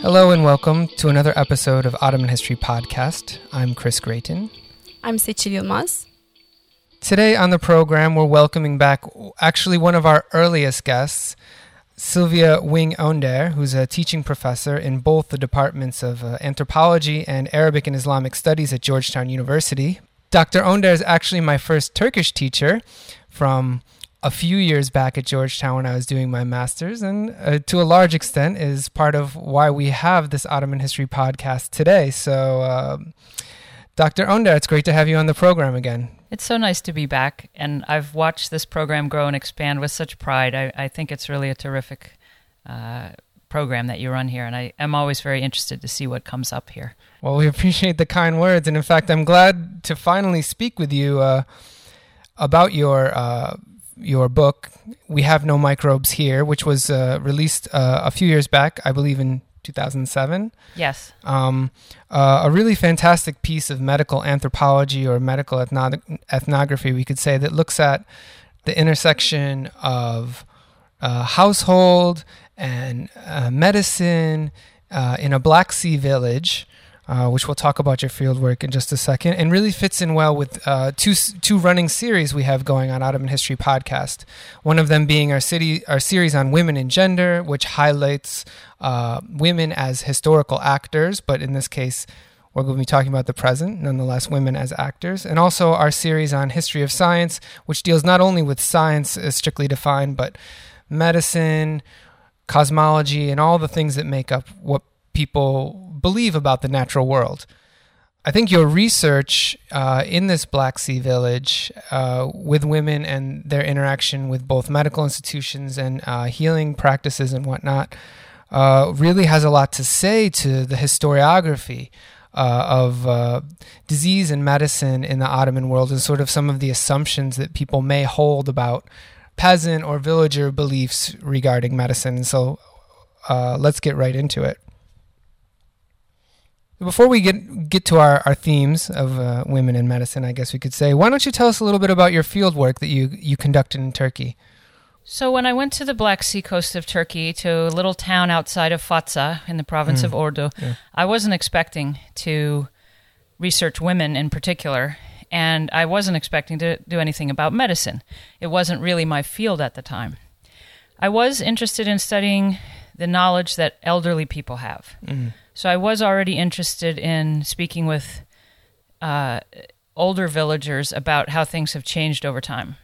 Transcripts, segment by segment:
Hello and welcome to another episode of Ottoman History Podcast. I'm Chris Gratien. I'm Seçil Yılmaz. Today on the program, we're welcoming back actually one of our earliest guests, Sylvia Wing Önder, who's a teaching professor in both the departments of uh, anthropology and Arabic and Islamic studies at Georgetown University. Dr. Önder is actually my first Turkish teacher from a few years back at Georgetown when I was doing my master's, and uh, to a large extent is part of why we have this Ottoman history podcast today. So, um, Dr. Önder, it's great to have you on the program again. It's so nice to be back, and I've watched this program grow and expand with such pride. I, I think it's really a terrific uh, program that you run here, and I am always very interested to see what comes up here. Well, we appreciate the kind words, and in fact, I'm glad to finally speak with you uh, about your uh, your book, We Have No Microbes Here, which was uh, released uh, a few years back, I believe in 2007. Yes. Um, uh, a really fantastic piece of medical anthropology or medical ethno- ethnography, we could say, that looks at the intersection of uh, household and uh, medicine uh, in a Black Sea village uh, which we'll talk about your field work in just a second, and really fits in well with uh, two two running series we have going on Ottoman History podcast. One of them being our city our series on women and gender, which highlights uh, women as historical actors, but in this case. We're going to be talking about the present, nonetheless, women as actors, and also our series on history of science, which deals not only with science as strictly defined, but medicine, cosmology, and all the things that make up what people believe about the natural world. I think your research uh, in this Black Sea village uh, with women and their interaction with both medical institutions and uh, healing practices and whatnot uh, really has a lot to say to the historiography uh, of uh, disease and medicine in the Ottoman world and sort of some of the assumptions that people may hold about peasant or villager beliefs regarding medicine. So let's get right into it. Before we get get to our, our themes of uh, women in medicine, I guess we could say, why don't you tell us a little bit about your field work that you, you conducted in Turkey? So, when I went to the Black Sea coast of Turkey, to a little town outside of Fatsa in the province mm. of Ordu, yeah. I wasn't expecting to research women in particular, and I wasn't expecting to do anything about medicine. It wasn't really my field at the time. I was interested in studying the knowledge that elderly people have. Mm. So I was already interested in speaking with uh, older villagers about how things have changed over time.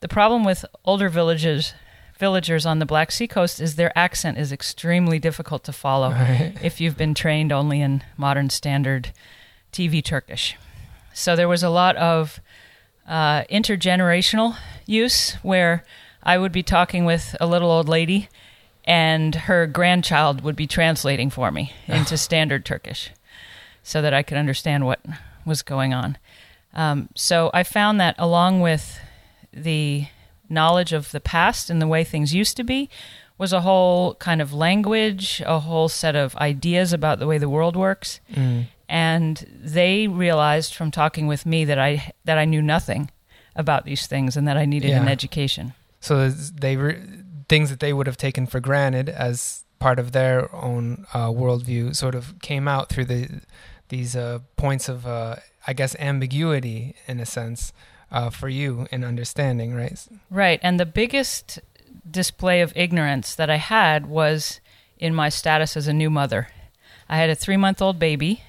The problem with older villages villagers on the Black Sea coast is their accent is extremely difficult to follow right. if you've been trained only in modern standard TV Turkish. So there was a lot of uh, intergenerational use where I would be talking with a little old lady and her grandchild would be translating for me into standard Turkish so that I could understand what was going on. Um, so I found that along with the knowledge of the past and the way things used to be was a whole kind of language, a whole set of ideas about the way the world works. Mm. And they realized from talking with me that I that I knew nothing about these things and that I needed yeah. an education. So they re- things that they would have taken for granted as part of their own uh, worldview sort of came out through the these uh, points of uh, I guess ambiguity in a sense uh, for you in understanding, right? Right, and the biggest display of ignorance that I had was in my status as a new mother. I had a three month old baby,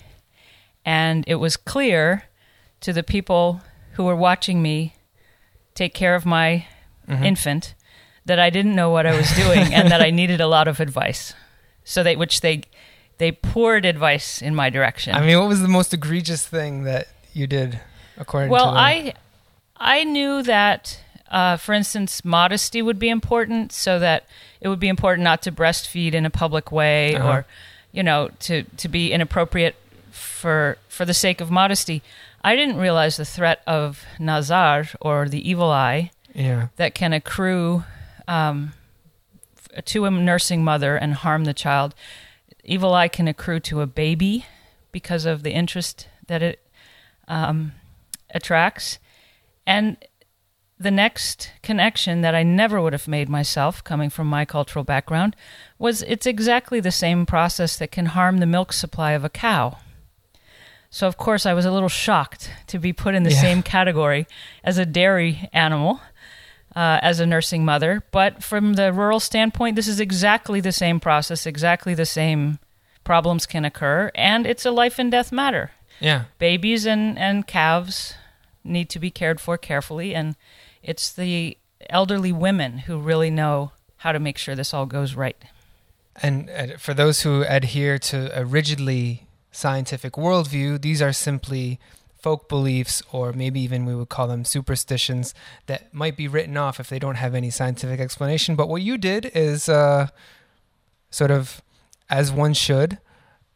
and it was clear to the people who were watching me take care of my mm-hmm. infant that I didn't know what I was doing and that I needed a lot of advice. So they, which they, they poured advice in my direction. I mean, what was the most egregious thing that you did, according well, to? Well, I, I knew that, uh, for instance, modesty would be important, so that it would be important not to breastfeed in a public way, uh-huh. or, you know, to to be inappropriate for for the sake of modesty. I didn't realize the threat of nazar or the evil eye yeah. that can accrue um, to a nursing mother and harm the child. Evil eye can accrue to a baby because of the interest that it um, attracts. And the next connection that I never would have made myself, coming from my cultural background, was it's exactly the same process that can harm the milk supply of a cow. So, of course, I was a little shocked to be put in the yeah. same category as a dairy animal, uh, as a nursing mother. But from the rural standpoint, this is exactly the same process, exactly the same problems can occur, and it's a life and death matter. Yeah. Babies and, and calves need to be cared for carefully, and it's the elderly women who really know how to make sure this all goes right. And uh, for those who adhere to a rigidly scientific worldview, these are simply folk beliefs, or maybe even we would call them superstitions that might be written off if they don't have any scientific explanation. But what you did is uh, sort of, as one should,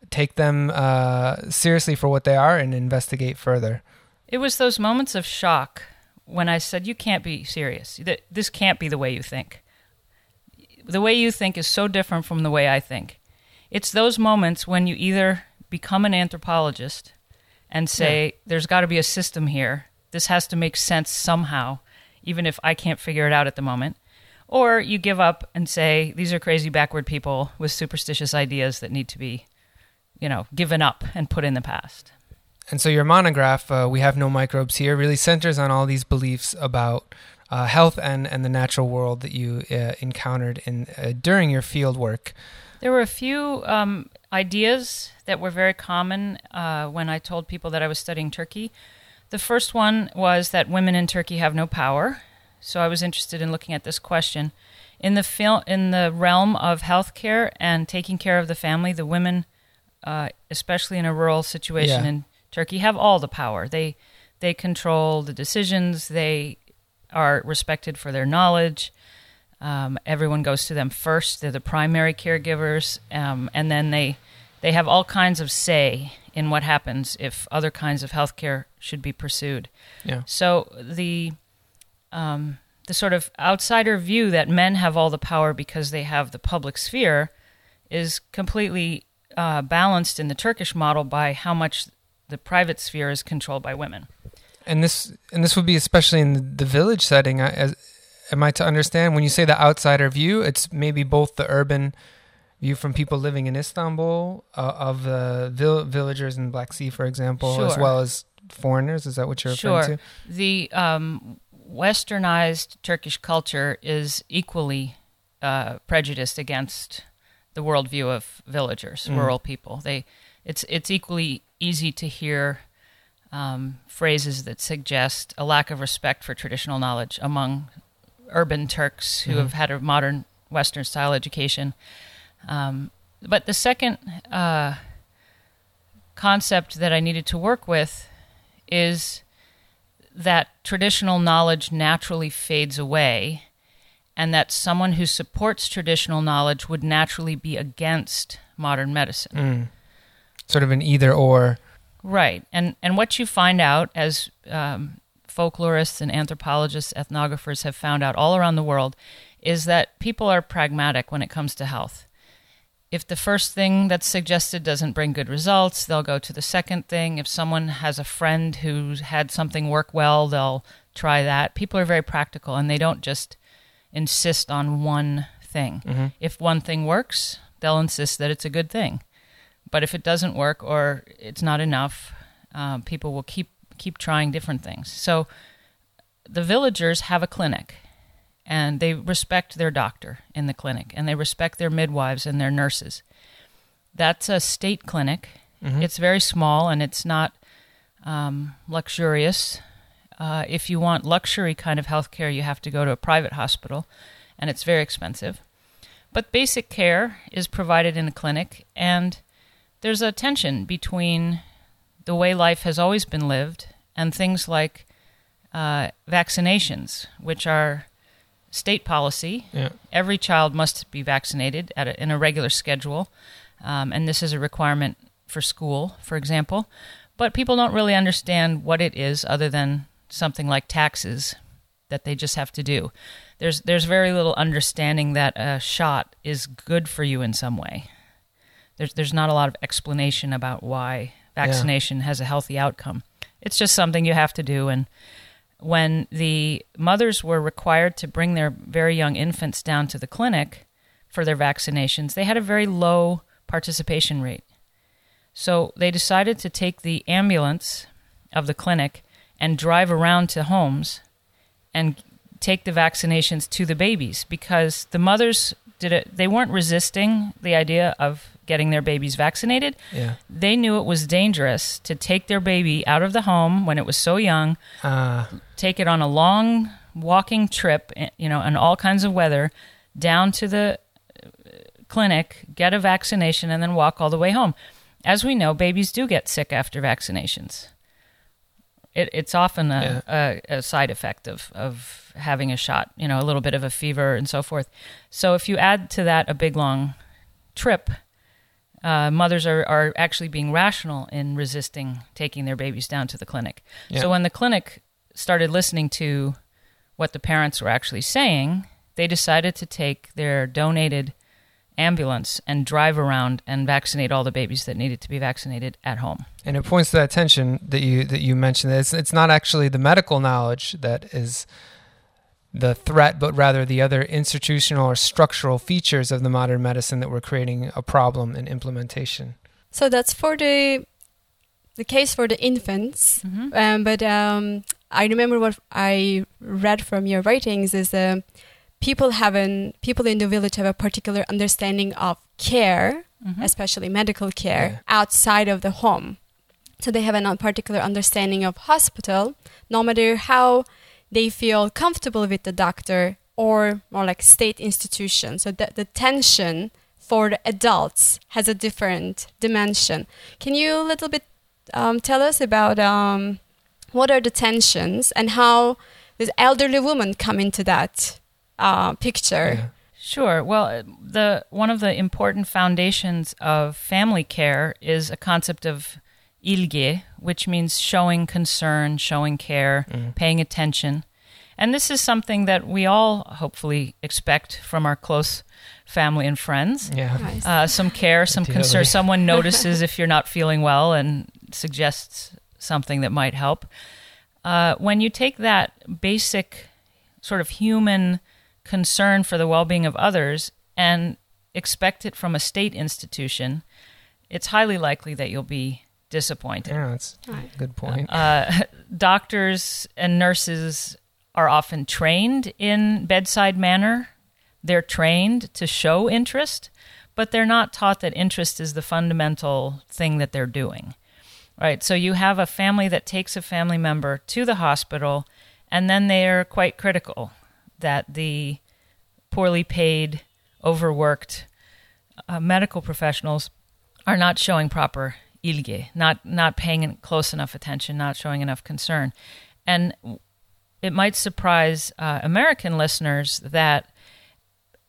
take them uh, seriously for what they are and investigate further. It was those moments of shock when I said, You can't be serious. This can't be the way you think. The way you think is so different from the way I think. It's those moments when you either become an anthropologist and say, yeah. There's got to be a system here. This has to make sense somehow, even if I can't figure it out at the moment. Or you give up and say, These are crazy backward people with superstitious ideas that need to be, you know, given up and put in the past. And so your monograph, uh, We Have No Microbes Here, really centers on all these beliefs about uh, health and, and the natural world that you uh, encountered in uh, during your field work. There were a few um, ideas that were very common uh, when I told people that I was studying Turkey. The first one was that women in Turkey have no power. So I was interested in looking at this question. In the fil- in the realm of healthcare and taking care of the family, the women, uh, especially in a rural situation yeah. in Turkey have all the power. They they control the decisions. They are respected for their knowledge. Um, everyone goes to them first. They're the primary caregivers, um, and then they they have all kinds of say in what happens if other kinds of healthcare should be pursued. Yeah. So the um, the sort of outsider view that men have all the power because they have the public sphere is completely uh, balanced in the Turkish model by how much the private sphere is controlled by women. And this and this would be especially in the village setting. As am I to understand when you say the outsider view, it's maybe both the urban view from people living in Istanbul uh, of the vill- villagers in Black Sea, for example, sure. as well as foreigners. Is that what you're sure. referring to? The um, westernized Turkish culture is equally uh, prejudiced against the worldview of villagers, mm. rural people. They it's it's equally easy to hear um, phrases that suggest a lack of respect for traditional knowledge among urban Turks who mm-hmm. have had a modern Western style education. Um, but the second uh, concept that I needed to work with is that traditional knowledge naturally fades away, and that someone who supports traditional knowledge would naturally be against modern medicine. Mm sort of an either or. Right, and and what you find out as um, folklorists and anthropologists, ethnographers have found out all around the world, is that people are pragmatic when it comes to health. If the first thing that's suggested doesn't bring good results, they'll go to the second thing. If someone has a friend who's had something work well, they'll try that. People are very practical and they don't just insist on one thing. Mm-hmm. If one thing works, they'll insist that it's a good thing. But if it doesn't work or it's not enough, uh, people will keep keep trying different things. So the villagers have a clinic, and they respect their doctor in the clinic, and they respect their midwives and their nurses. That's a state clinic. Mm-hmm. It's very small and it's not um, luxurious. Uh, if you want luxury kind of health care, you have to go to a private hospital, and it's very expensive. But basic care is provided in a clinic, and there's a tension between the way life has always been lived and things like uh, vaccinations, which are state policy. Yeah. Every child must be vaccinated at a, in a regular schedule, um, and this is a requirement for school, for example. But people don't really understand what it is, other than something like taxes that they just have to do. There's there's very little understanding that a shot is good for you in some way there's there's not a lot of explanation about why vaccination yeah. has a healthy outcome. It's just something you have to do, and when the mothers were required to bring their very young infants down to the clinic for their vaccinations, they had a very low participation rate. So they decided to take the ambulance of the clinic and drive around to homes and take the vaccinations to the babies because the mothers did it they weren't resisting the idea of getting their babies vaccinated. Yeah. They knew it was dangerous to take their baby out of the home when it was so young, Uh, take it on a long walking trip, eh, you know, in all kinds of weather, down to the uh, clinic, get a vaccination, and then walk all the way home. As we know, babies do get sick after vaccinations. It, it's often a, a, a side effect of, of having a shot, you know, a little bit of a fever and so forth. So if you add to that a big long trip, uh, mothers are, are actually being rational in resisting taking their babies down to the clinic. Yeah. So when the clinic started listening to what the parents were actually saying, they decided to take their donated ambulance and drive around and vaccinate all the babies that needed to be vaccinated at home. and it points to that tension that you that you mentioned. It's it's not actually the medical knowledge that is the threat, but rather the other institutional or structural features of the modern medicine that were creating a problem in implementation. So that's for the the case for the infants. Um, but um, I remember what I read from your writings is uh, people have an people in the village have a particular understanding of care, especially medical care, Yeah. outside of the home. So they have a particular understanding of hospital, no matter how they feel comfortable with the doctor or more like state institution. So the, the tension for the adults has a different dimension. Can you a little bit um, tell us about um, what are the tensions and how this elderly woman come into that uh, picture? Yeah. Sure. Well, the one of the important foundations of family care is a concept of ilgi, which means showing concern, showing care, paying attention. And this is something that we all hopefully expect from our close family and friends. Yeah. Nice. Uh, some care, some Ideally. concern. Someone notices if you're not feeling well and suggests something that might help. Uh, when you take that basic sort of human concern for the well being of others and expect it from a state institution, it's highly likely that you'll be disappointed. Yeah, that's a good point. Uh, doctors and nurses are often trained in bedside manner. They're trained to show interest, but they're not taught that interest is the fundamental thing that they're doing. Right? So you have a family that takes a family member to the hospital, and then they're quite critical that the poorly paid, overworked uh, medical professionals are not showing proper ilgi, not not paying close enough attention, not showing enough concern, and it might surprise uh, American listeners that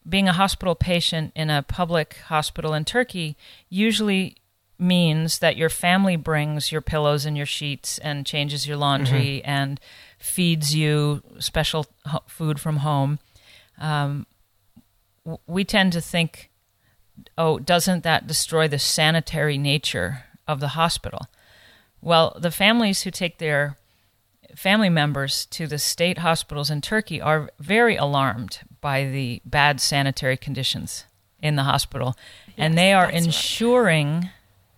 being a hospital patient in a public hospital in Turkey usually means that your family brings your pillows and your sheets and changes your laundry and feeds you special ho- food from home. Um, w- we tend to think, oh, doesn't that destroy the sanitary nature of the hospital? Well, the families who take their family members to the state hospitals in Turkey are very alarmed by the bad sanitary conditions in the hospital. and they are that's right. ensuring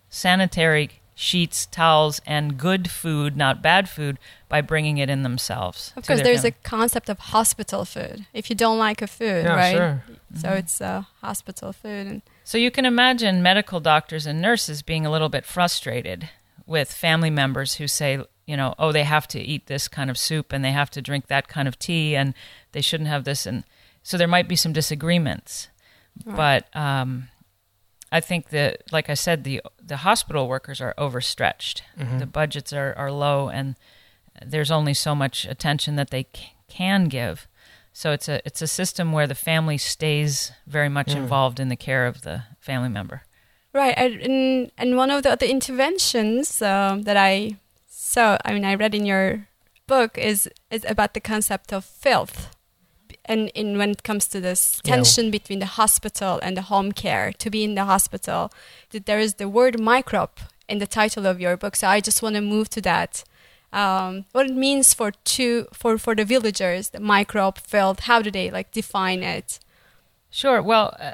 sanitary sheets, towels, and good food, not bad food, by bringing it in themselves. Of course, there's family. a concept of hospital food. If you don't like a food, yeah, right? sure. So it's uh, hospital food. And So you can imagine medical doctors and nurses being a little bit frustrated with family members who say, you know, oh, they have to eat this kind of soup and they have to drink that kind of tea and they shouldn't have this. And so there might be some disagreements. But um, I think that, like I said, the the hospital workers are overstretched. The budgets are, are low, and there's only so much attention that they c- can give. So it's a it's a system where the family stays very much involved in the care of the family member. Right, and and- and one of the other interventions um, that I saw, I mean, I read in your book is is about the concept of filth, and in when it comes to this Yeah. tension between the hospital and the home care, to be in the hospital, that there is the word microbe in the title of your book. So I just want to move to that. Um, what it means for two for for the villagers, the microbe filth. How do they like define it? Sure. Well, uh,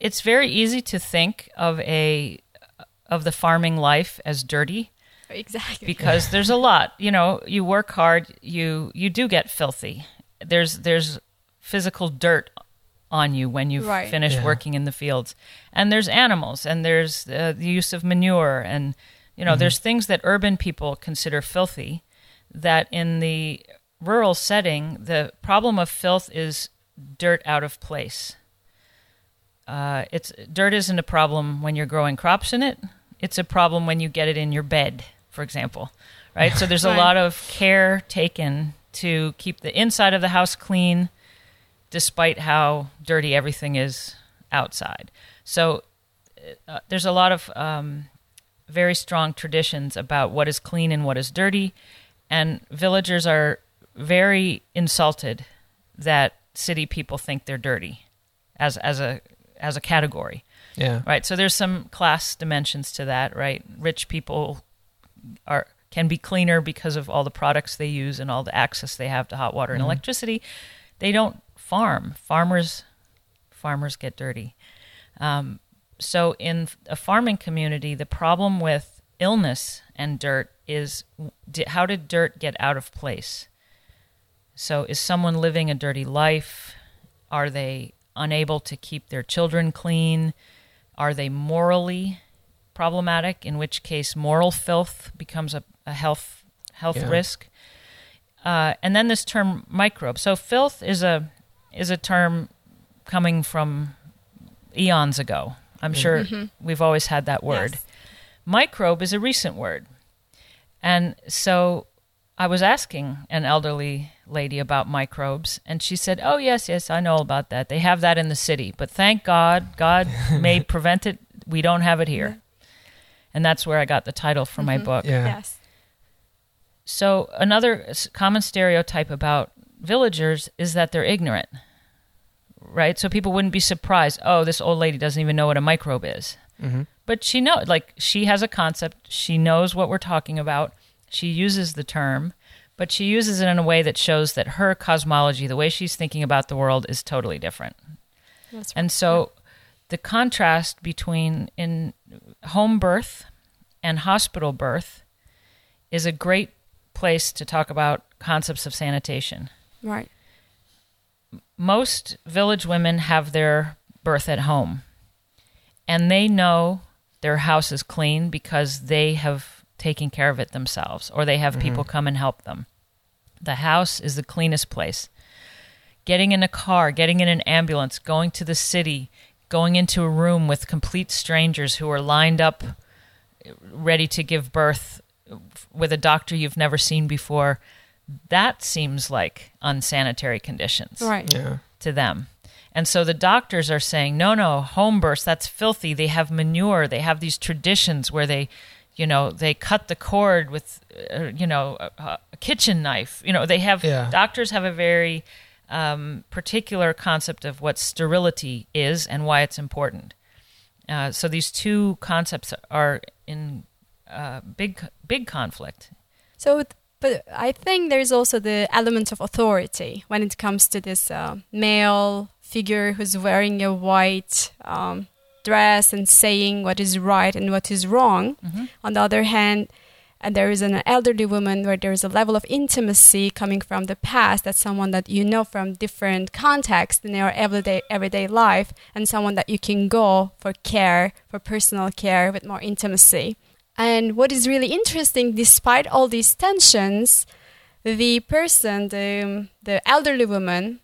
it's very easy to think of a of the farming life as dirty. Exactly. Because there's a lot. You know, you work hard, you you do get filthy. There's there's physical dirt on you when you've Right. finished Yeah. working in the fields. And there's animals and there's uh, the use of manure and you know, there's things that urban people consider filthy that in the rural setting the problem of filth is dirt out of place. Uh, it's dirt isn't a problem when you're growing crops in it. It's a problem when you get it in your bed, for example. Right? So there's a lot of care taken to keep the inside of the house clean despite how dirty everything is outside. So uh, there's a lot of um, very strong traditions about what is clean and what is dirty, and villagers are very insulted that city people think they're dirty as as a as a category. Yeah. Right. So there's some class dimensions to that, right? Rich people are can be cleaner because of all the products they use and all the access they have to hot water and electricity. They don't farm. Farmers farmers get dirty. Um, so in a farming community, the problem with illness and dirt is how did dirt get out of place? So is someone living a dirty life? Are they unable to keep their children clean? Are they morally problematic? In which case, moral filth becomes a, a health health Yeah. risk. Uh, and then this term microbe. So filth is a is a term coming from eons ago. I'm mm-hmm. sure mm-hmm. we've always had that word. Yes. Microbe is a recent word. And so I was asking an elderly lady about microbes, and she said, Oh, yes, yes, I know about that. They have that in the city, but thank God, God may prevent it. We don't have it here. Mm-hmm. And that's where I got the title for my book. Yeah. Yes. So, another common stereotype about villagers is that they're ignorant, right? So, people wouldn't be surprised, oh, this old lady doesn't even know what a microbe is. Mm-hmm. But she knows, like, she has a concept, she knows what we're talking about, she uses the term, but she uses it in a way that shows that her cosmology, the way she's thinking about the world, is totally different. That's And so the contrast between in home birth and hospital birth is a great place to talk about concepts of sanitation. right. Most village women have their birth at home and they know their house is clean because they have taken care of it themselves or they have mm-hmm. people come and help them. The house is the cleanest place. Getting in a car, getting in an ambulance, going to the city, going into a room with complete strangers who are lined up ready to give birth with a doctor you've never seen before, that seems like unsanitary conditions Right. Yeah. to them. And so the doctors are saying, no, no, home births, that's filthy. They have manure. They have these traditions where they, you know, they cut the cord with, uh, you know, a, a kitchen knife. You know, they have, Yeah. doctors have a very um, particular concept of what sterility is and why it's important. Uh, so these two concepts are in uh, big, big conflict. So, th- but I think there's also the element of authority when it comes to this uh, male figure who's wearing a white um, dress and saying what is right and what is wrong. On the other hand, and there is an elderly woman where there is a level of intimacy coming from the past that's someone that you know from different contexts in your everyday everyday life and someone that you can go for care for personal care with more intimacy and what is really interesting despite all these tensions the person the, the elderly woman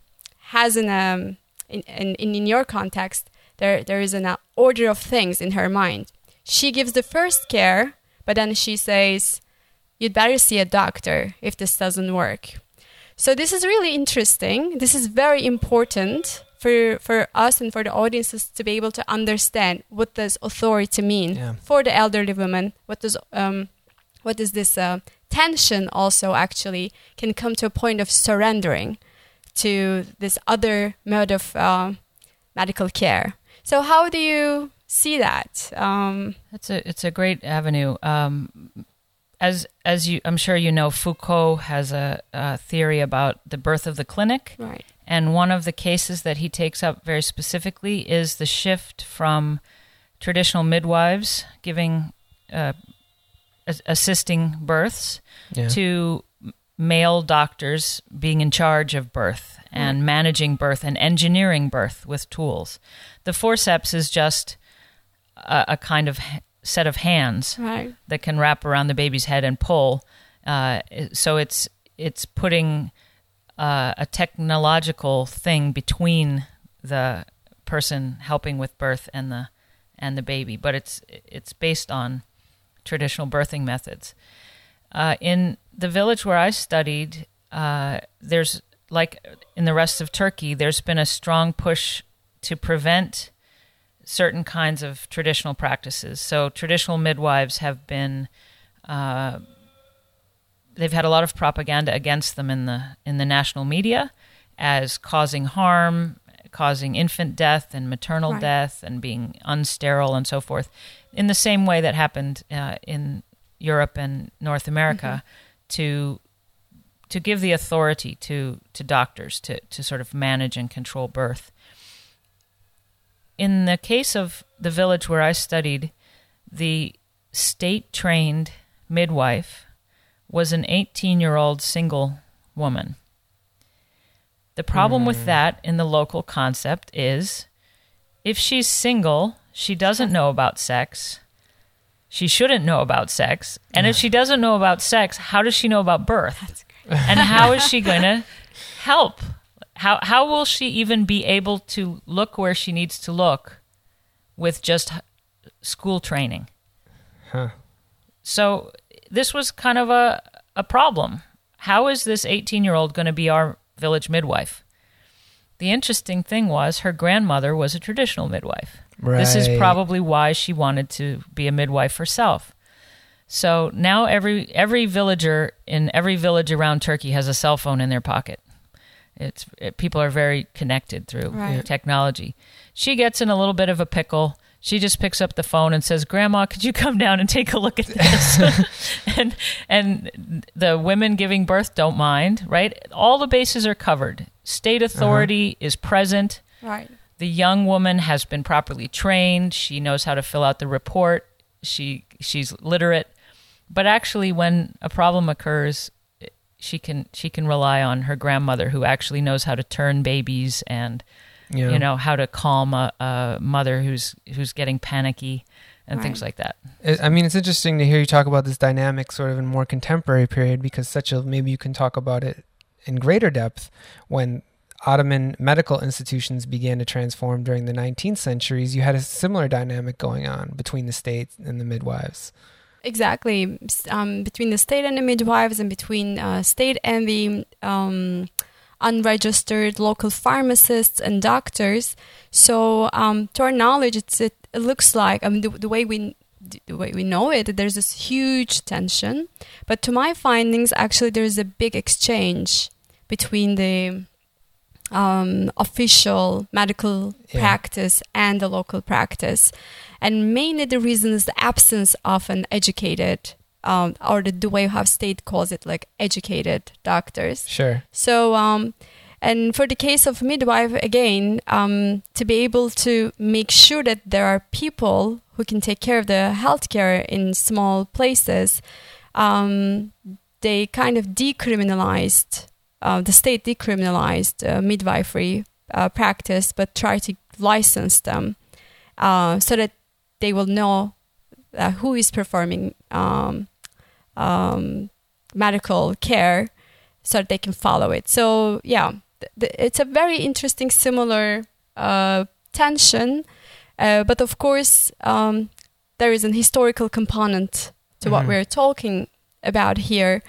has an um, in, in, in your context there there is an uh, order of things in her mind. She gives the first care but then she says you'd better see a doctor if this doesn't work. So this is really interesting. This is very important for for us and for the audiences to be able to understand what does authority mean Yeah. for the elderly woman what does um what is this uh, tension also actually can come to a point of surrendering to this other mode of uh, medical care so how do you see that um That's a it's a great avenue. Um, as as you, I'm sure you know, Foucault has a, a theory about the birth of the clinic, Right. And one of the cases that he takes up very specifically is the shift from traditional midwives giving uh, assisting births Yeah. to male doctors being in charge of birth and managing birth and engineering birth with tools. The forceps is just a, a kind of set of hands Right. that can wrap around the baby's head and pull. Uh, so it's it's putting uh, a technological thing between the person helping with birth and the and the baby, but it's it's based on traditional birthing methods. Uh, in the village where I studied, uh, there's like in the rest of Turkey, there's been a strong push to prevent certain kinds of traditional practices. So traditional midwives have been uh, they've had a lot of propaganda against them in the in the national media as causing harm, causing infant death and maternal Right. death, and being unsterile and so forth. In the same way that happened uh, in Europe and North America, to to give the authority to to doctors to to sort of manage and control birth. In the case of the village where I studied, the state trained midwife was an 18 year old single woman. The problem with hmm. that in the local concept is if she's single, she doesn't know about sex. She shouldn't know about sex. And if she doesn't know about sex, how does she know about birth? and how is she going to help? How how will she even be able to look where she needs to look with just school training? Huh. So this was kind of a a problem. How is this 18-year-old going to be our village midwife? The interesting thing was her grandmother was a traditional midwife. This is probably why she wanted to be a midwife herself. So now every every villager in every village around Turkey has a cell phone in their pocket. It's it, people are very connected through Right. technology. She gets in a little bit of a pickle. She just picks up the phone and says, "Grandma, could you come down and take a look at this?" and and the women giving birth don't mind, right? All the bases are covered. State uh-huh. authority is present Right. the young woman has been properly trained she knows how to fill out the report she she's literate but actually when a problem occurs she can she can rely on her grandmother who actually knows how to turn babies and Yeah. you know how to calm a, a mother who's who's getting panicky and things like that It- I mean, it's interesting to hear you talk about this dynamic sort of in more contemporary period because such a maybe you can talk about it in greater depth when Ottoman medical institutions began to transform during the 19th centuries. You had a similar dynamic going on between the state and the midwives. Exactly. Um, between the state and the midwives, and between uh, state and the um, unregistered local pharmacists and doctors. So, um, to our knowledge, it's, it, it looks like I mean the, the way we the way we know it, there's this huge tension. But to my findings, actually, there's a big exchange between the um, official medical Yeah. practice and the local practice. And mainly the reason is the absence of an educated, um, or the, the way how state calls it, like educated doctors. Sure. So, um, and for the case of midwife, again, um, to be able to make sure that there are people who can take care of the healthcare in small places, um, they kind of decriminalized, uh, the state decriminalized uh, midwifery uh, practice, but try to license them uh, so that they will know uh, who is performing um, um, medical care so that they can follow it. So yeah, it's a very interesting, similar uh, tension, uh, but of course um, there is an historical component to what Mhm. we're talking about here.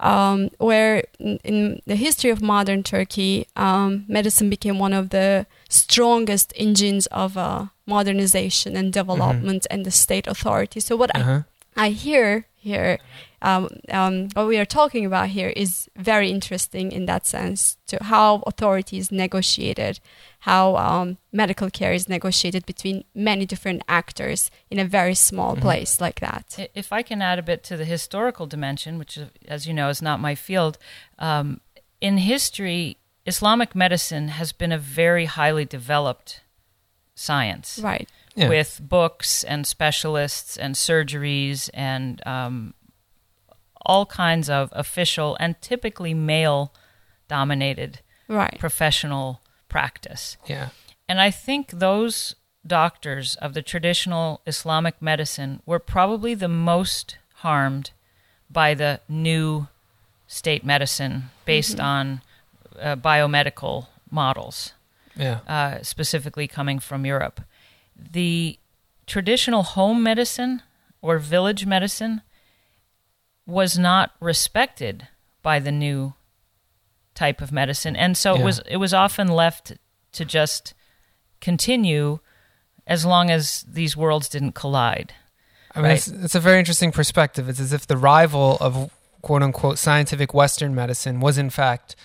Um, where in, in the history of modern Turkey, um, medicine became one of the strongest engines of uh, modernization and development and the state authority. So what Uh-huh. I hear here. Um, um, what we are talking about here is very interesting in that sense to how authority is negotiated, how um, medical care is negotiated between many different actors in a very small mm-hmm. place like that. If I can add a bit to the historical dimension, which, as you know, is not my field, um, in history, Islamic medicine has been a very highly developed science. Right yeah. with books and specialists and surgeries and um, all kinds of official and typically male dominated right. professional practice. Yeah. And I think those doctors of the traditional Islamic medicine were probably the most harmed by the new state medicine based mm-hmm. on uh, biomedical models. Yeah. Uh, specifically coming from Europe the traditional home medicine or village medicine was not respected by the new type of medicine and so yeah. it was it was often left to just continue as long as these worlds didn't collide I mean, right? it's, it's a very interesting perspective. It's as if the rival of quote unquote scientific Western medicine was, in fact,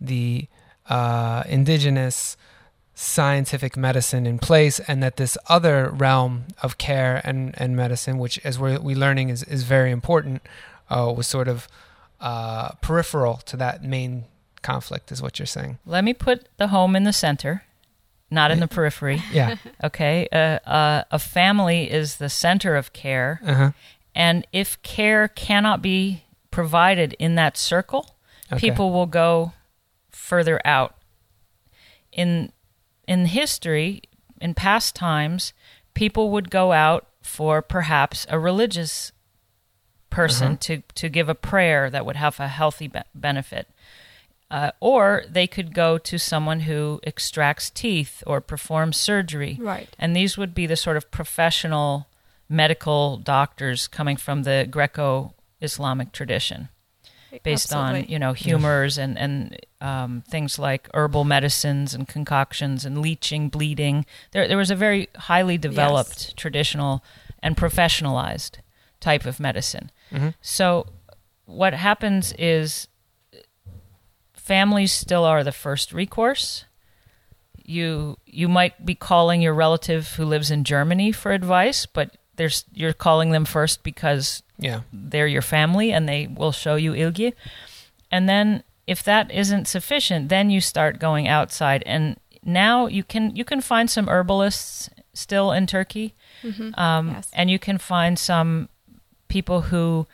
the uh, indigenous scientific medicine in place and that this other realm of care and, and medicine, which as we're we learning is, is very important, uh, was sort of uh, peripheral to that main conflict, is what you're saying. Let me put the home in the center, not in the periphery. Yeah. Okay. Uh, uh, a family is the center of care. Uh-huh. And if care cannot be provided in that circle, okay. people will go further out. In in history, in past times, people would go out for perhaps a religious person uh-huh. to, to give a prayer that would have a healthy be- benefit. Uh, or they could go to someone who extracts teeth or performs surgery. Right. And these would be the sort of professional medical doctors coming from the Greco Islamic tradition based Absolutely. on you know humors and and um, things like herbal medicines and concoctions and leeching, bleeding. There there was a very highly developed yes. traditional and professionalized type of medicine. Mm-hmm. So what happens is families still are the first recourse. You you might be calling your relative who lives in Germany for advice, but there's you're calling them first because yeah. they're your family and they will show you ilgi. And then if that isn't sufficient, then you start going outside and now you can you can find some herbalists still in Turkey, mm-hmm. um, yes. and you can find some people who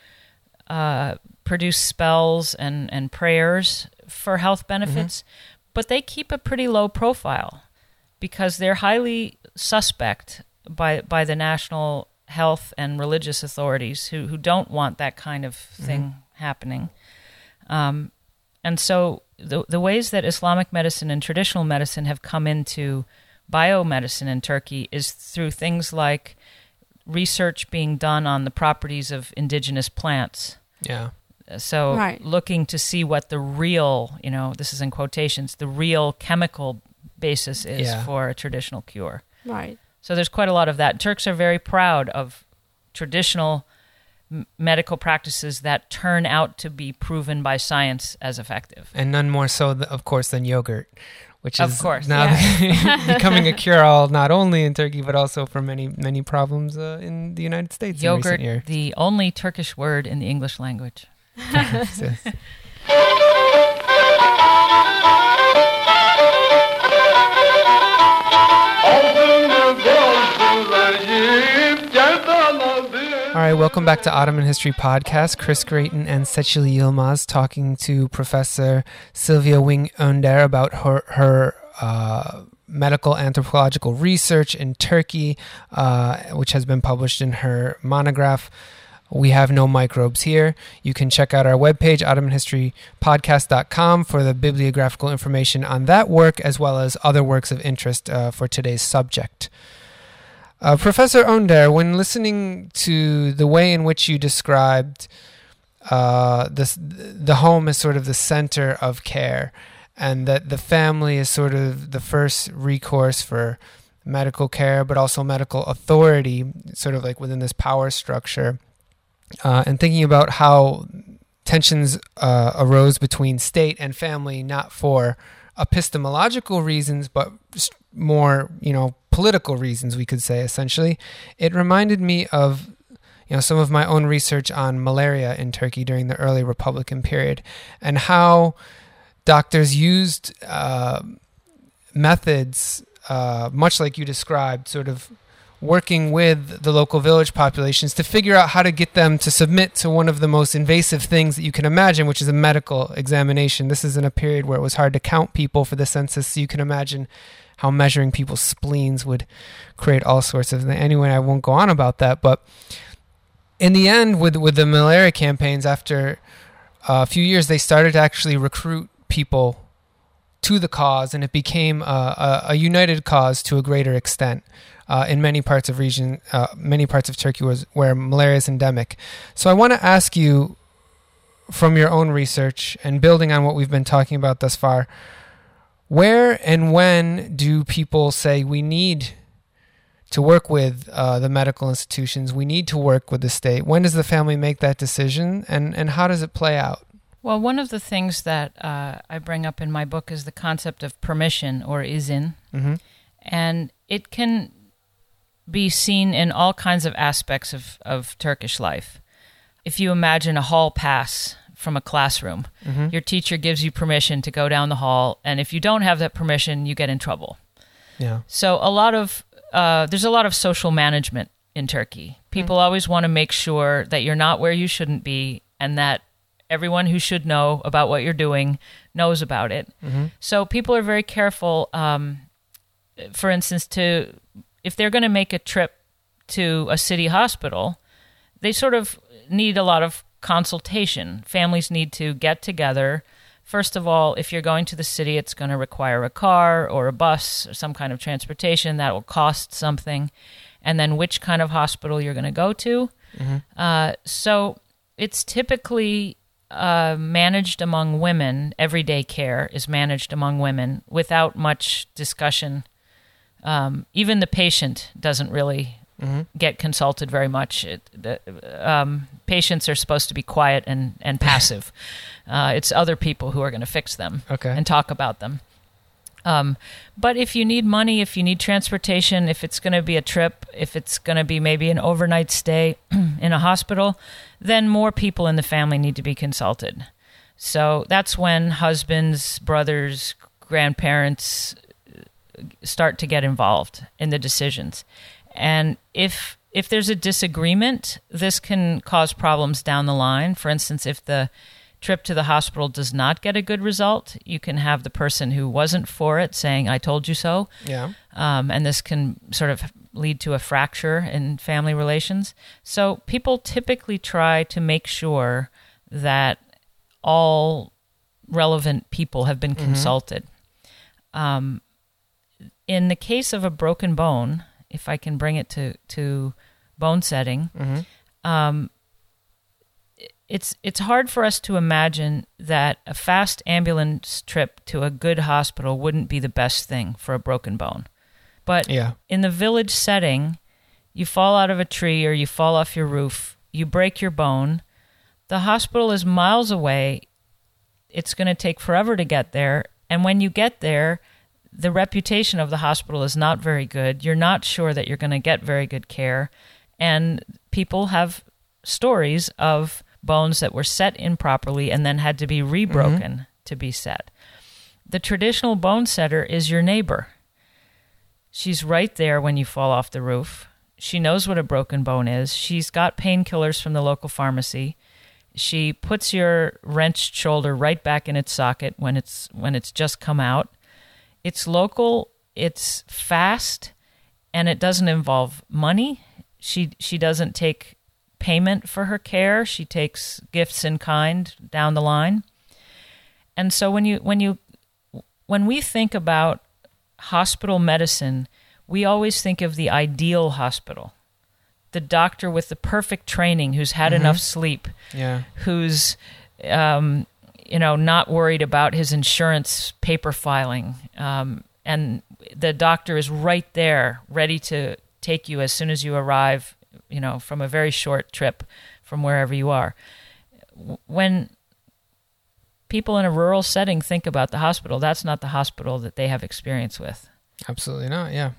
uh, produce spells and and prayers for health benefits, mm-hmm. but they keep a pretty low profile because they're highly suspect by by the national health and religious authorities who who don't want that kind of thing mm-hmm. happening. Um, and so the the ways that Islamic medicine and traditional medicine have come into biomedicine in Turkey is through things like research being done on the properties of indigenous plants. Yeah. So right. looking to see what the real, you know, this is in quotations, the real chemical basis is yeah. for a traditional cure. Right. So there's quite a lot of that. Turks are very proud of traditional m- medical practices that turn out to be proven by science as effective. And none more so, of course, than yogurt, which of is course, now yeah. becoming a cure-all not only in Turkey but also for many many problems uh, in the United States. Yogurt, the only Turkish word in the English language. yes. All right, welcome back to Ottoman History Podcast. Chris Gratien and Seçil Yilmaz talking to Professor Sylvia Wing Önder about her, her uh, medical anthropological research in Turkey, uh, which has been published in her monograph. We have no microbes here. You can check out our webpage, OttomanHistoryPodcast.com, for the bibliographical information on that work as well as other works of interest uh, for today's subject. Uh, Professor Önder, when listening to the way in which you described uh, this, the home as sort of the center of care, and that the family is sort of the first recourse for medical care, but also medical authority, sort of like within this power structure. uh, and thinking about how tensions uh, arose between state and family, not for epistemological reasons, but more, you know, political reasons, we could say, essentially. It reminded me of, you know, some of my own research on malaria in Turkey during the early Republican period and how doctors used uh, methods, uh, much like you described, sort of working with the local village populations to figure out how to get them to submit to one of the most invasive things that you can imagine, which is a medical examination. This is in a period where it was hard to count people for the census, so you can imagine how measuring people's spleens would create all sorts of things. Anyway, I won't go on about that, but in the end, with with the malaria campaigns, after a few years, they started to actually recruit people to the cause, and it became a, a, united cause to a greater extent uh, in many parts of region, uh, many parts of Turkey was, where malaria is endemic. So I want to ask you, from your own research and building on what we've been talking about thus far, where and when do people say we need to work with uh, the medical institutions? We need to work with the state. When does the family make that decision, and and how does it play out? Well, one of the things that uh, I bring up in my book is the concept of permission or izin, mm-hmm. and it can be seen in all kinds of aspects of, of Turkish life. If you imagine a hall pass from a classroom, mm-hmm. your teacher gives you permission to go down the hall, and if you don't have that permission, you get in trouble. Yeah. So a lot of uh, there's a lot of social management in Turkey. People mm-hmm. always want to make sure that you're not where you shouldn't be, and that everyone who should know about what you're doing knows about it. Mm-hmm. So people are very careful. Um, for instance, to if they're going to make a trip to a city hospital, they sort of need a lot of consultation. Families need to get together. First of all, if you're going to the city, it's going to require a car or a bus or some kind of transportation that will cost something. And then which kind of hospital you're going to go to. Mm-hmm. Uh, so it's typically uh, managed among women. Everyday care is managed among women without much discussion um, even the patient doesn't really mm-hmm. get consulted very much. It, the, um, patients are supposed to be quiet and, and passive. uh, it's other people who are going to fix them okay. and talk about them. Um, but if you need money, if you need transportation, if it's going to be a trip, if it's going to be maybe an overnight stay in a hospital, then more people in the family need to be consulted. So that's when husbands, brothers, grandparents, start to get involved in the decisions. And if if there's a disagreement, this can cause problems down the line. For instance, if the trip to the hospital does not get a good result, you can have the person who wasn't for it saying, "I told you so." Yeah. Um, and this can sort of lead to a fracture in family relations. So people typically try to make sure that all relevant people have been mm-hmm. consulted. Um, in the case of a broken bone, if I can bring it to to bone setting, mm-hmm. um, it's it's hard for us to imagine that a fast ambulance trip to a good hospital wouldn't be the best thing for a broken bone. But yeah. in the village setting, you fall out of a tree or you fall off your roof, you break your bone. The hospital is miles away. It's going to take forever to get there, and when you get there, the reputation of the hospital is not very good. You're not sure that you're going to get very good care. And people have stories of bones that were set improperly and then had to be rebroken mm-hmm. to be set. The traditional bone setter is your neighbor. She's right there when you fall off the roof. She knows what a broken bone is. She's got painkillers from the local pharmacy. She puts your wrenched shoulder right back in its socket when it's when it's just come out. It's local, it's fast, and it doesn't involve money. She she doesn't take payment for her care. She takes gifts in kind down the line. And so when you when you when we think about hospital medicine, we always think of the ideal hospital. The doctor with the perfect training who's had mm-hmm. enough sleep. Yeah. Who's um, you know, not worried about his insurance paper filing. Um, and the doctor is right there, ready to take you as soon as you arrive you know, from a very short trip from wherever you are. When people in a rural setting think about the hospital, that's not the hospital that they have experience with. Absolutely not. Yeah.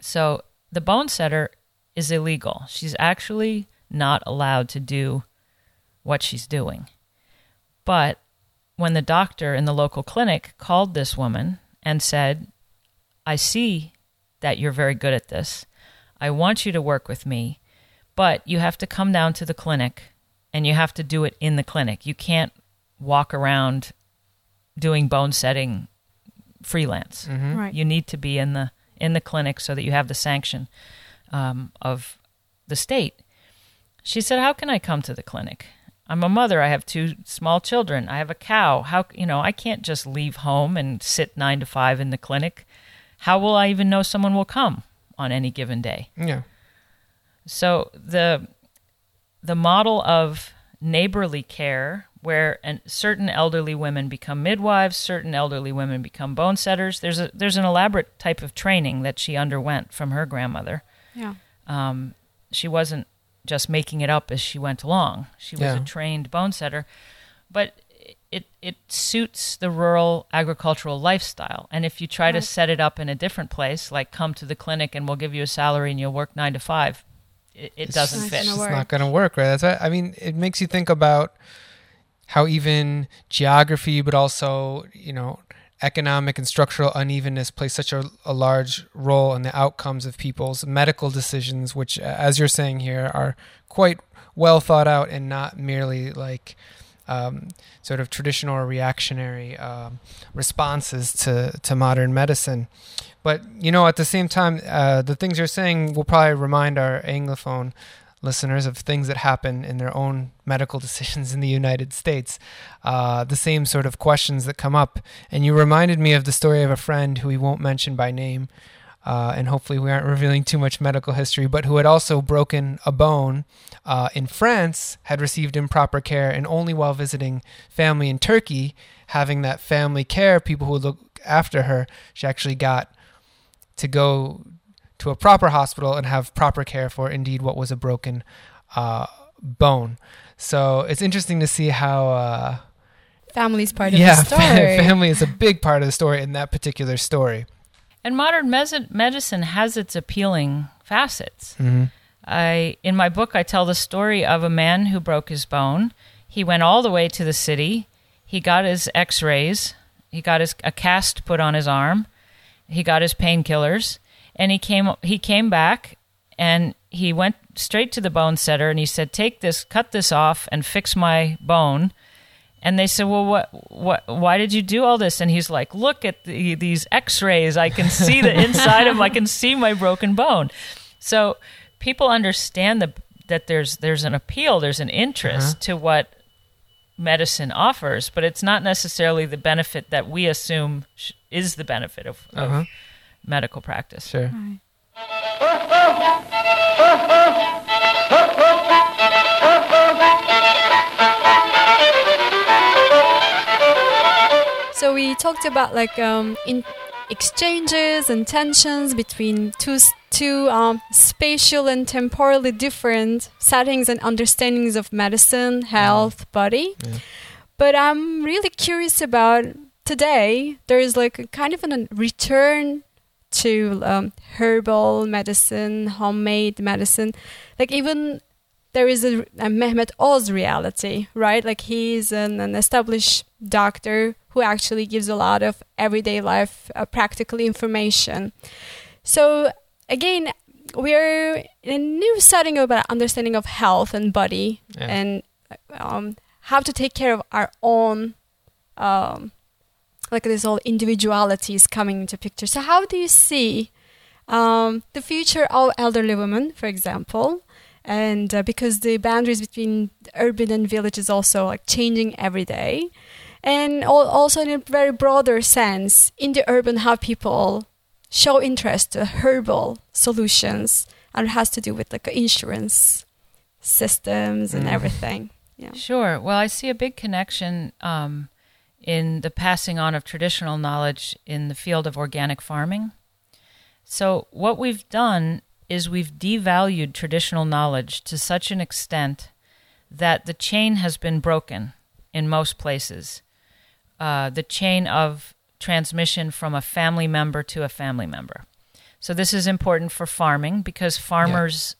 So the bone setter is illegal. She's actually not allowed to do what she's doing. But when the doctor in the local clinic called this woman and said, I see that you're very good at this. I want you to work with me, but you have to come down to the clinic and you have to do it in the clinic. You can't walk around doing bone setting freelance. Mm-hmm. Right. You need to be in the in the clinic so that you have the sanction um, of the state. She said, "How can I come to the clinic? I'm a mother. I have two small children. I have a cow. How you know I can't just leave home and sit nine to five in the clinic. How will I even know someone will come on any given day? Yeah. So the the model of neighborly care where an, certain elderly women become midwives, certain elderly women become bone setters. There's a there's an elaborate type of training that she underwent from her grandmother. Yeah. Um, she wasn't just making it up as she went along. She was Yeah. a trained bone setter, but it it suits the rural agricultural lifestyle. And if you try to set it up in a different place, like come to the clinic and we'll give you a salary and you'll work nine to five, it, it doesn't not fit. gonna It's work. not going to work, right? That's why, I mean, it makes you think about how even geography, but also you know economic and structural unevenness plays such a, a large role in the outcomes of people's medical decisions, which, as you're saying here, are quite well thought out and not merely like um, sort of traditional or reactionary um, responses to, to modern medicine. But you know, at the same time, uh, the things you're saying will probably remind our anglophone listeners of things that happen in their own medical decisions in the United States. Uh, the same sort of questions that come up. And you reminded me of the story of a friend who we won't mention by name. Uh, and hopefully, we aren't revealing too much medical history, but who had also broken a bone uh, in France, had received improper care, and only while visiting family in Turkey, having that family care, people who would look after her, she actually got to go to a proper hospital and have proper care for indeed what was a broken uh, bone. So it's interesting to see how, uh, Family's part of yeah, the story. family is a big part of the story in that particular story. And modern mes- medicine has its appealing facets. Mm-hmm. I in my book I tell the story of a man who broke his bone. He went all the way to the city. He got his X-rays. He got his a cast put on his arm. He got his painkillers, and he came he came back and he went straight to the bone setter and he said, "Take this, cut this off, and fix my bone." And they said, "Well, what, what? Why did you do all this?" And he's like, "Look at the, these X-rays. I can see the inside of. 'em. I can see my broken bone." So people understand the, that there's there's an appeal, there's an interest to what medicine offers, but it's not necessarily the benefit that we assume sh- is the benefit of, of Uh-huh. medical practice. Sure. So we talked about like um, in exchanges and tensions between two two um, spatial and temporally different settings and understandings of medicine, health, body. Yeah. But I'm really curious about today. There is like a kind of a return to um, herbal medicine, homemade medicine. Like even there is a, a Mehmet Oz reality, right? Like he's an, an established doctor who actually gives a lot of everyday life uh, practical information. So again, we're in a new setting about understanding of health and body Yeah. and um, how to take care of our own um, like this whole individuality is coming into picture. So how do you see um, the future of elderly women, for example? And uh, because the boundaries between urban and village is also like changing every day, and al- also in a very broader sense, in the urban, how people show interest to herbal solutions, and it has to do with like insurance systems and Mm. everything. Yeah. Sure. Well, I see a big connection um, in the passing on of traditional knowledge in the field of organic farming. So, what we've done is we've devalued traditional knowledge to such an extent that the chain has been broken in most places. Uh, the chain of transmission from a family member to a family member. So, this is important for farming because farmers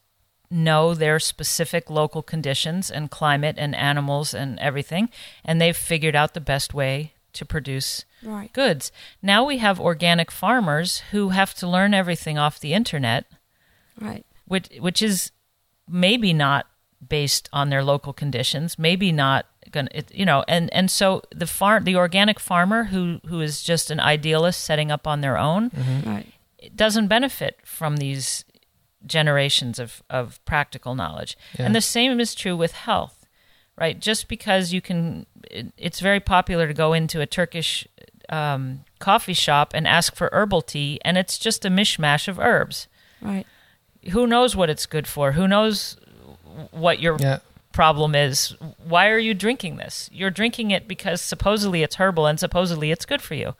yeah. know their specific local conditions and climate and animals and everything, and they've figured out the best way to produce right. goods. Now we have organic farmers who have to learn everything off the internet, right? Which which is maybe not based on their local conditions, maybe not going to you know, and and so the farm the organic farmer who who is just an idealist setting up on their own, mm-hmm. right. doesn't benefit from these generations of of practical knowledge. Yeah. And the same is true with health right? Just because you can, it, it's very popular to go into a Turkish um, coffee shop and ask for herbal tea, and it's just a mishmash of herbs. Right. Who knows what it's good for? Who knows what your yeah. problem is? Why are you drinking this? You're drinking it because supposedly it's herbal and supposedly it's good for you.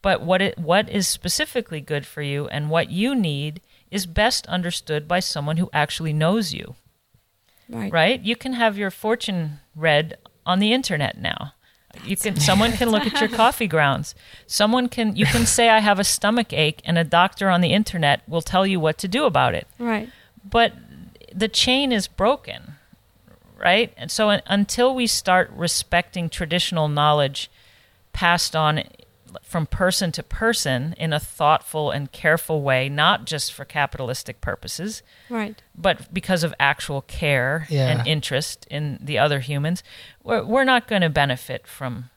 But what it what is specifically good for you and what you need is best understood by someone who actually knows you. Right. Right? You can have your fortune read on the internet now. You can someone can look at your coffee grounds. Someone can you can say I have a stomach ache and a doctor on the internet will tell you what to do about it. Right. But the chain is broken. Right? And so until we start respecting traditional knowledge passed on from person to person in a thoughtful and careful way, not just for capitalistic purposes, right? But because of actual care yeah. and interest in the other humans, we're, we're not going to benefit from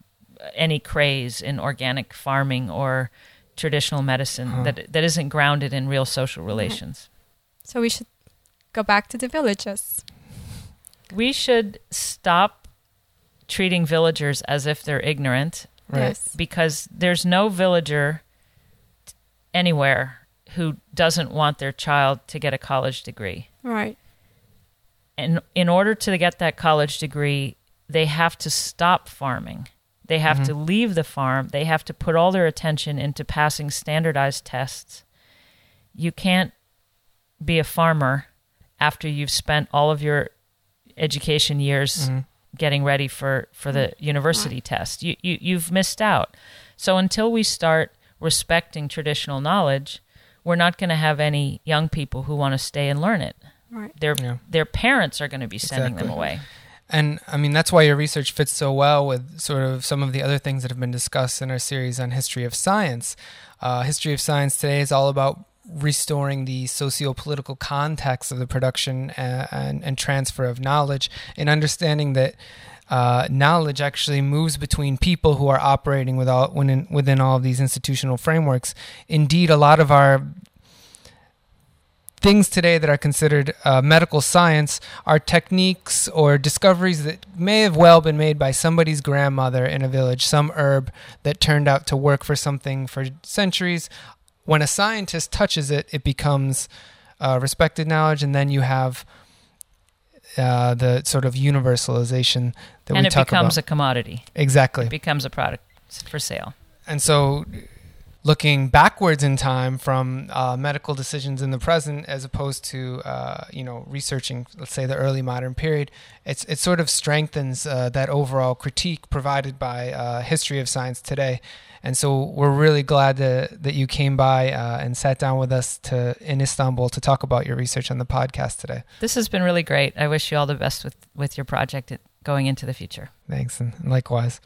any craze in organic farming or traditional medicine huh. that that isn't grounded in real social relations. So we should go back to the villages. We should stop treating villagers as if they're ignorant Right. Yes. Because there's no villager anywhere who doesn't want their child to get a college degree. Right. And in order to get that college degree, they have to stop farming. They have mm-hmm. to leave the farm. They have to put all their attention into passing standardized tests. You can't be a farmer after you've spent all of your education years mm-hmm getting ready for, for the university test. You, you, you've missed out. So until we start respecting traditional knowledge, we're not going to have any young people who want to stay and learn it. Right. Their, yeah. their parents are going to be sending exactly. them away. And I mean, that's why your research fits so well with sort of some of the other things that have been discussed in our series on history of science. Uh, history of science today is all about restoring the socio-political context of the production and, uh, and, and transfer of knowledge and understanding that uh, knowledge actually moves between people who are operating without, within, within all of these institutional frameworks. Indeed, a lot of our things today that are considered uh, medical science are techniques or discoveries that may have well been made by somebody's grandmother in a village, some herb that turned out to work for something for centuries, when a scientist touches it, it becomes uh, respected knowledge, and then you have uh, the sort of universalization that and we talk about. And it becomes a commodity. Exactly, it becomes a product for sale. And so, looking backwards in time from uh, medical decisions in the present, as opposed to uh, you know researching, let's say, the early modern period, it's it sort of strengthens uh, that overall critique provided by uh, history of science today. And so we're really glad to, that you came by uh, and sat down with us to in Istanbul to talk about your research on the podcast today. This has been really great. I wish you all the best with, with your project going into the future. Thanks, and likewise.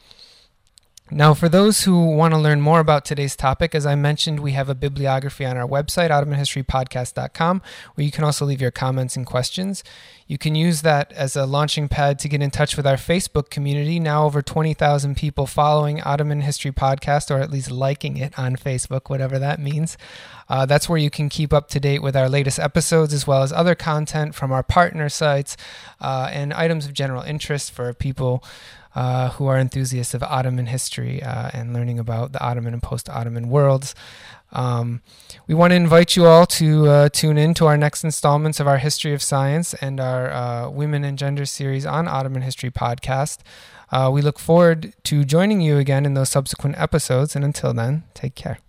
Now, for those who want to learn more about today's topic, as I mentioned, we have a bibliography on our website, OttomanHistoryPodcast.com, where you can also leave your comments and questions. You can use that as a launching pad to get in touch with our Facebook community. Now, over 20,000 people following Ottoman History Podcast, or at least liking it on Facebook, whatever that means. Uh, that's where you can keep up to date with our latest episodes, as well as other content from our partner sites uh, and items of general interest for people uh, who are enthusiasts of Ottoman history uh, and learning about the Ottoman and post Ottoman worlds. Um, we want to invite you all to uh, tune in to our next installments of our History of Science and our uh, Women and Gender series on Ottoman History podcast. Uh, we look forward to joining you again in those subsequent episodes, and until then, take care.